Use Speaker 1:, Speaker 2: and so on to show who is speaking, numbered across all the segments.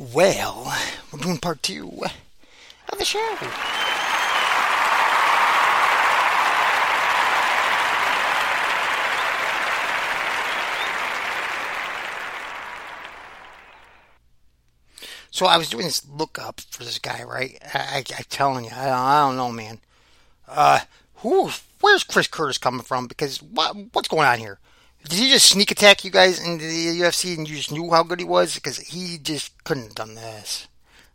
Speaker 1: Well, we're doing part two of the show. So I was doing this lookup for this guy, right? I, I telling you, I, I don't know, man. Uh, who? Where's Chris Curtis coming from? Because what? What's going on here? Did he just sneak attack you guys into the UFC and you just knew how good he was? Because he just couldn't have done this.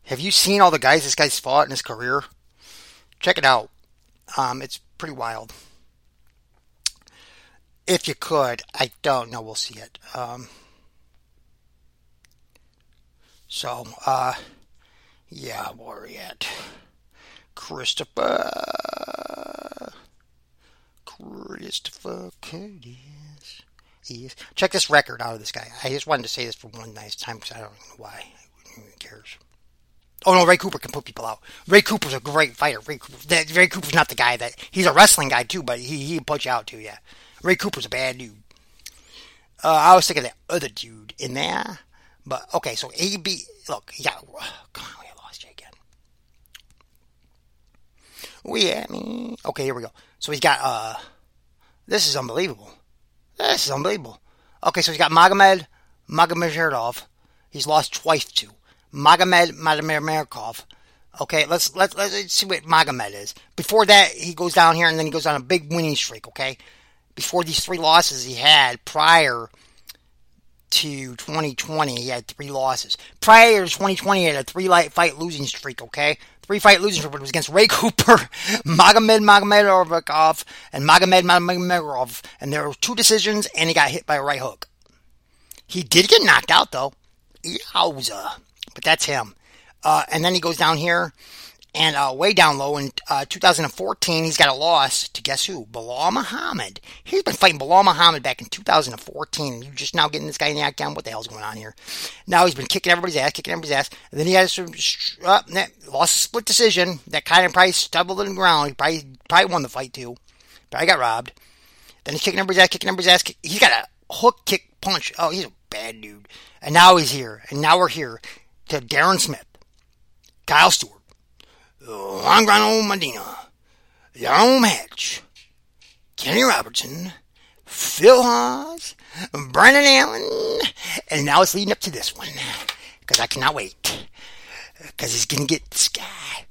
Speaker 1: Have you seen all the guys this guy's fought in his career? Check it out. Um, it's pretty wild. If you could, I don't know. We'll see it. Um, so, uh, yeah, at? Christopher. Christopher Curtis. Yes. Check this record out of this guy. I just wanted to say this for one nice time because I don't know why. Who cares? Oh no, Ray Cooper can put people out. Ray Cooper's a great fighter. Ray, Cooper, that, Ray Cooper's not the guy that he's a wrestling guy too, but he he put you out too. Yeah, Ray Cooper's a bad dude. Uh, I was thinking that other dude in there, but okay. So AB, look, he got. Oh, on, we lost you again. We at me. Okay, here we go. So he's got. uh This is unbelievable. Eh, this is unbelievable. Okay, so he's got Magomed Magomedov. He's lost twice to. Magomed Magomedov. Okay, let's, let's let's see what Magomed is. Before that, he goes down here and then he goes on a big winning streak. Okay, before these three losses he had prior to 2020, he had three losses. Prior to 2020, he had a three fight losing streak. Okay, three fight losing streak was against Ray Cooper, Magomed Magomedov, and Magomed Magomedov, and there were two decisions, and he got hit by a right hook. He did get knocked out though. Yowza but that's him. Uh, and then he goes down here and uh, way down low in uh, 2014, he's got a loss to guess who? Belal Muhammad. He's been fighting Belal Muhammad back in 2014, and you're just now getting this guy knocked down. What the hell's going on here? Now he's been kicking everybody's ass, kicking everybody's ass, and then he has some uh, lost a split decision that kind of probably stumbled in the ground. He probably probably won the fight too, probably got robbed. Then he's kicking everybody's ass, kicking everybody's ass. He's got a hook kick punch. Oh, he's a bad dude. And now he's here, and now we're here to Darren Smith, Kyle Stewart, Juan Grano Medina, Jerome Hatch, Kenny Robertson, Phil Hawes, Brendan Allen, and now it's leading up to this one because I cannot wait because going to get this guy.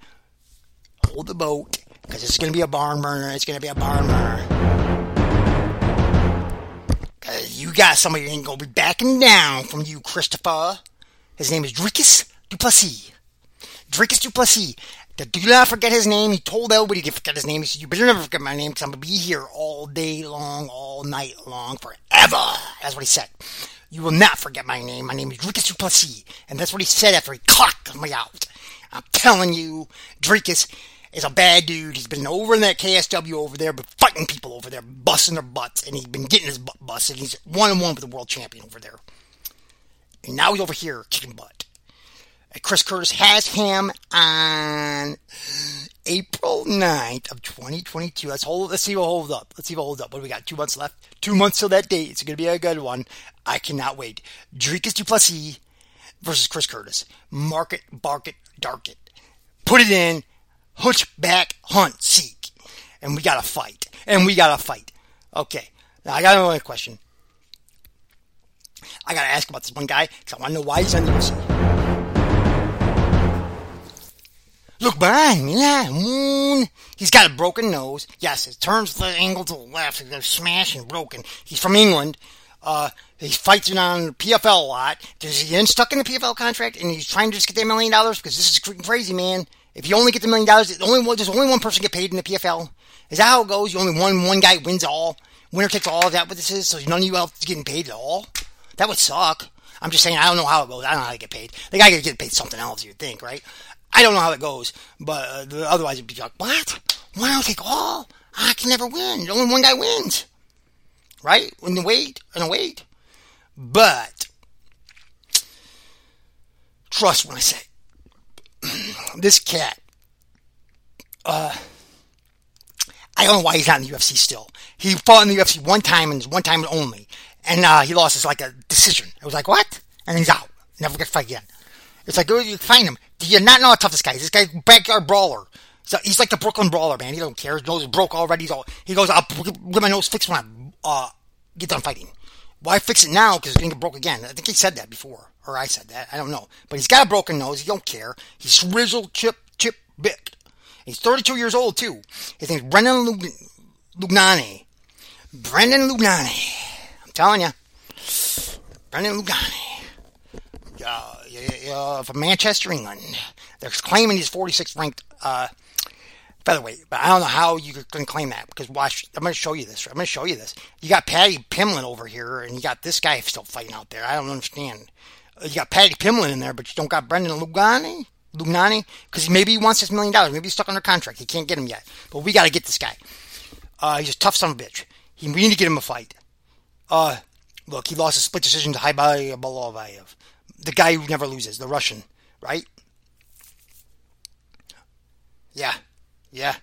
Speaker 1: Hold the boat because it's to be a barn burner. It's to be a barn burner. Because you got somebody that ain't to be backing down from you, Christopher. His name is Dricus Duplessis. Dricus Duplessis. Do not forget his name. He told everybody to forget his name. He said, You better never forget my name because I'm going to be here all day long, all night long, forever. That's what he said. You will not forget my name. My name is Dricus Duplessis. And that's what he said after he clocked me out. I'm telling you, Dricus is a bad dude. He's been over in that KSW over there, but fighting people over there, busting their butts, and he's been getting his butt busted. He's one on one with the world champion over there. And now he's over here kicking butt. Chris Curtis has him on April 9th of 2022. Let's hold. Let's see what holds up. Let's see what holds up. What do we got? Two months left. Two months till that date. It's going to be a good one. I cannot wait. Dricus Duplessis versus Chris Curtis. Mark it, bark it, dark it. Put it in. Hunchback, hunt, seek. And we got to fight. And we got to fight. Okay. Now I got another question. I gotta ask about this one guy because I want to know why he's on the UFC. Look behind me, yeah, moon. He's got a broken nose. Yes, it turns the angle to the left. It's and broken. He's from England. Uh, he fights on PFL a lot. He's getting stuck in the PFL contract, and he's trying to just get that million dollars because this is crazy, man. If you only get the million dollars, only one, there's only one person get paid in the PFL. Is that how it goes? You only one one guy wins all. Winner takes all. Is that what this is? So none of you else is getting paid at all. That would suck. I'm just saying, I don't know how it goes. I don't know how to get paid. The guy could get paid something else, you'd think, right? I don't know how it goes, but uh, otherwise it'd be like, what? Why don't take all? I can never win. Only one guy wins. Right? The wait, in a wait. But, trust when I say, this cat, uh, I don't know why he's not in the UFC still. He fought in the UFC one time and one time only and uh, he lost. It's like a decision. It was like what? And he's out. Never get fight again. It's like, go you find him. Do you not know how tough this guy is? This guy's backyard brawler. So he's like the Brooklyn brawler, man. He don't care. His nose is broke already. All, he goes, I'll get my nose fixed when I uh, get done fighting. Why fix it now? Because it's going to get broke again. I think he said that before. Or I said that. I don't know. But he's got a broken nose. He don't care. He's shrizzled, chip, chip, big. He's 32 years old, too. His name's Brendan Lug- Lugnani. Brendan Lugnani. I'm telling you. Brendan Lugnani. Uh, from Manchester, England. They're claiming he's 46th ranked uh, featherweight, but I don't know how you can claim that because watch, I'm going to show you this. I'm going to show you this. You got Paddy Pimblett over here, and you got this guy still fighting out there. I don't understand. You got Paddy Pimblett in there, but you don't got Brendan Lugani. Lugnani, because maybe he wants his million dollars. Maybe he's stuck under contract. He can't get him yet. But we got to get this guy. Uh, he's a tough son of a bitch. He, we need to get him a fight. Uh, look, he lost a split decision to Khabib Balovayev, the guy who never loses, the Russian, right? Yeah, yeah,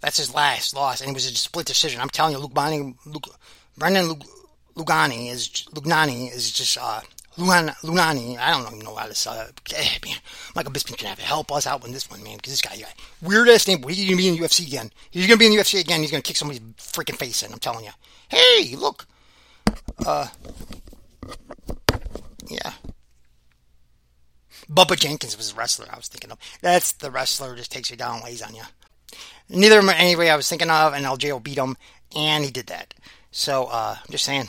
Speaker 1: that's his last loss, and it was a split decision. I'm telling you, Luke Bonnie, Luke, Brendan Luke, Lugani is Lugnani is just uh, Lunani. I don't even know how to uh, eh, man, Michael Bisping can have to help us out with this one, man, because this guy, yeah, weird ass name. He's gonna be in the UFC again. He's gonna be in the UFC again. He's gonna kick somebody's freaking face in. I'm telling you. Hey, look. Uh, yeah. Bubba Jenkins was the wrestler I was thinking of. That's the wrestler just takes you down, lays on you. Neither of them anyway I was thinking of, and LJ will beat him, and he did that. So, uh, I'm just saying,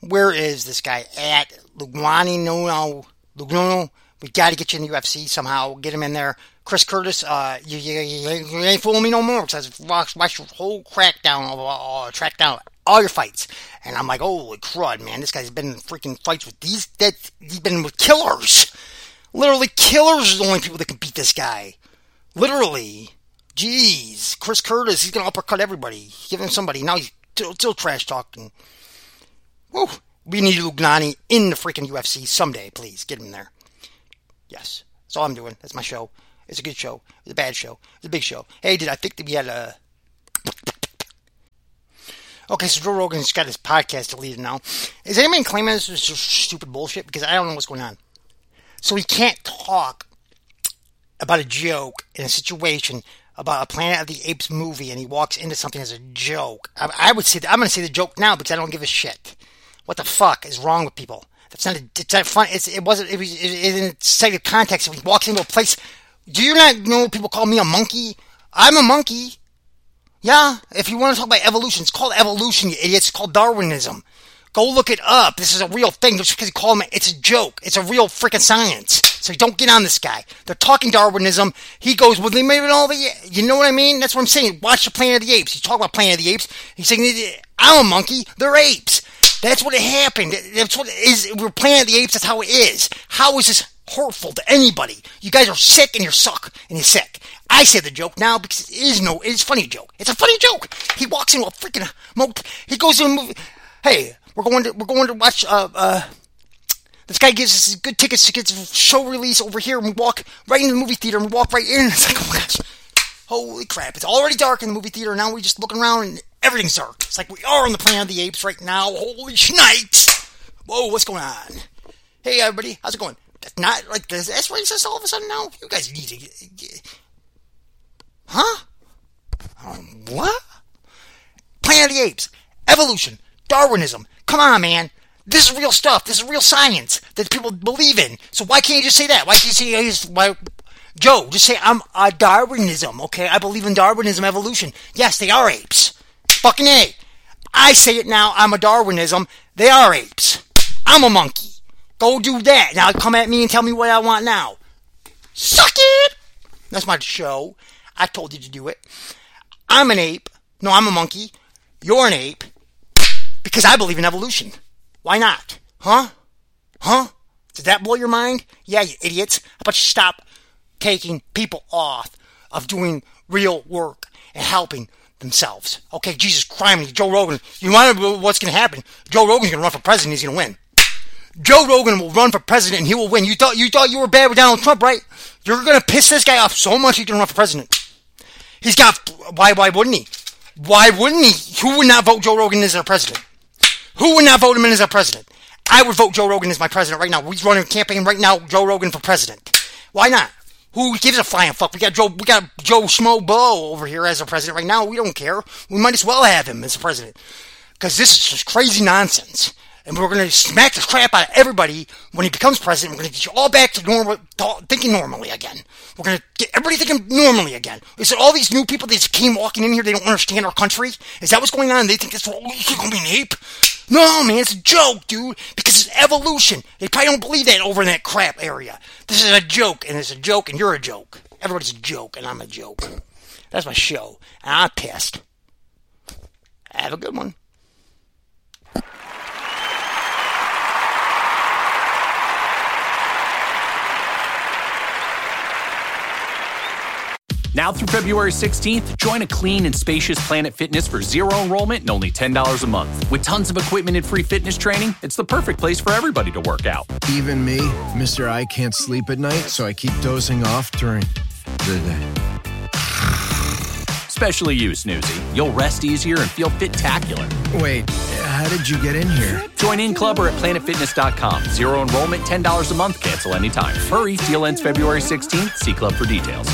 Speaker 1: where is this guy at? Lugwani, no, no, Lugano. We got to get you in the UFC somehow. Get him in there. Chris Curtis, uh, you, you, you, ain't fooling me no more because I watched, your whole crackdown, uh, uh, track down all your fights. And I'm like, holy crud, man, this guy's been in freaking fights with these, that, he's been with killers. Literally, killers are the only people that can beat this guy. Literally. Jeez. Chris Curtis, he's going to uppercut everybody. Give him somebody. Now he's still, still trash talking. Woo. We need Lugnani in the freaking UFC someday, please. Get him there. Yes. That's all I'm doing. That's my show. It's a good show. It's a bad show. It's a big show. Hey, did I think that we had a. Okay, so Joe Rogan's got his podcast deleted now. Is anybody claiming this is just stupid bullshit? Because I don't know what's going on. So he can't talk about a joke in a situation about a Planet of the Apes movie, and he walks into something as a joke. I, I would say that, I'm going to say the joke now because I don't give a shit. What the fuck is wrong with people? That's not. A, it's not fun. It's, it wasn't. It was it, it, in excited context. When he walks into a place, do you not know people call me a monkey? I'm a monkey. Yeah. If you want to talk about evolution, it's called evolution, you idiots. It's called Darwinism. Go look it up. This is a real thing. Just because you call him, it's a joke. It's a real freaking science. So don't get on this guy. They're talking Darwinism. He goes, well, they made it all the, you know what I mean? That's what I'm saying. Watch the Planet of the Apes. He's talking about Planet of the Apes. He's saying, I'm a monkey. They're apes. That's what it happened. That's what it is. We're Planet of the Apes. That's how it is. How is this hurtful to anybody? You guys are sick and you suck and you're sick. I say the joke now because it is no, it's funny joke. It's a funny joke. He walks into a freaking, he goes to a movie. Hey, we're going to we're going to watch. Uh, uh, this guy gives us good tickets to get show release over here, and we walk right into the movie theater, and we walk right in. It's like, oh my gosh, holy crap! It's already dark in the movie theater. Now we're just looking around, and everything's dark. It's like we are on the Planet of the Apes right now. Holy shnikes! Whoa, what's going on? Hey everybody, how's it going? That's not like this. That's racist all of a sudden now. You guys need to, huh? Um, what? Planet of the Apes, evolution, Darwinism. Come on, man. This is real stuff. This is real science that people believe in. So why can't you just say that? Why can't you say, why, Joe, just say, I'm a Darwinism, okay? I believe in Darwinism, evolution. Yes, they are apes. Fucking A. I say it now, I'm a Darwinism. They are apes. I'm a monkey. Go do that. Now come at me and tell me what I want now. Suck it! That's my show. I told you to do it. I'm an ape. No, I'm a monkey. You're an ape. Because I believe in evolution. Why not? Huh? Huh? Did that blow your mind? Yeah, you idiots. How about you stop taking people off of doing real work and helping themselves? Okay, Jesus Christ, Joe Rogan. You want to know what's going to happen? Joe Rogan's going to run for president. He's going to win. Joe Rogan will run for president and he will win. You thought you thought you were bad with Donald Trump, right? You're going to piss this guy off so much he's going to run for president. He's got why? Why wouldn't he? Why wouldn't he? Who would not vote Joe Rogan as their president? Who would not vote him in as our president? I would vote Joe Rogan as my president right now. We're running a campaign right now, Joe Rogan for president. Why not? Who gives a flying fuck? We got Joe, we got Joe Schmo Blow over here as a president right now. We don't care. We might as well have him as a president because this is just crazy nonsense. And we're going to smack the crap out of everybody when he becomes president. We're going to get you all back to normal, thinking normally again. We're going to get everybody thinking normally again. Is it all these new people that just came walking in here? They don't understand our country. Is that what's going on? They think what we're going to be an ape. No, man, it's a joke, dude. Because it's evolution. They probably don't believe that over in that crap area. This is a joke, and it's a joke, and you're a joke. Everybody's a joke, and I'm a joke. That's my show, and I'm pissed. Have a good one.
Speaker 2: Now through February 16th, join a clean and spacious Planet Fitness for zero enrollment and only $10 a month. With tons of equipment and free fitness training, it's the perfect place for everybody to work out.
Speaker 3: Even me, Mr. I can't sleep at night, so I keep dozing off during the day.
Speaker 2: Especially you, Snoozy. You'll rest easier and feel fit-tacular.
Speaker 3: Wait, how did you get in here?
Speaker 2: Join in club or at planetfitness.com. Zero enrollment, $10 a month, cancel anytime. Hurry, deal ends February 16th. See club for details.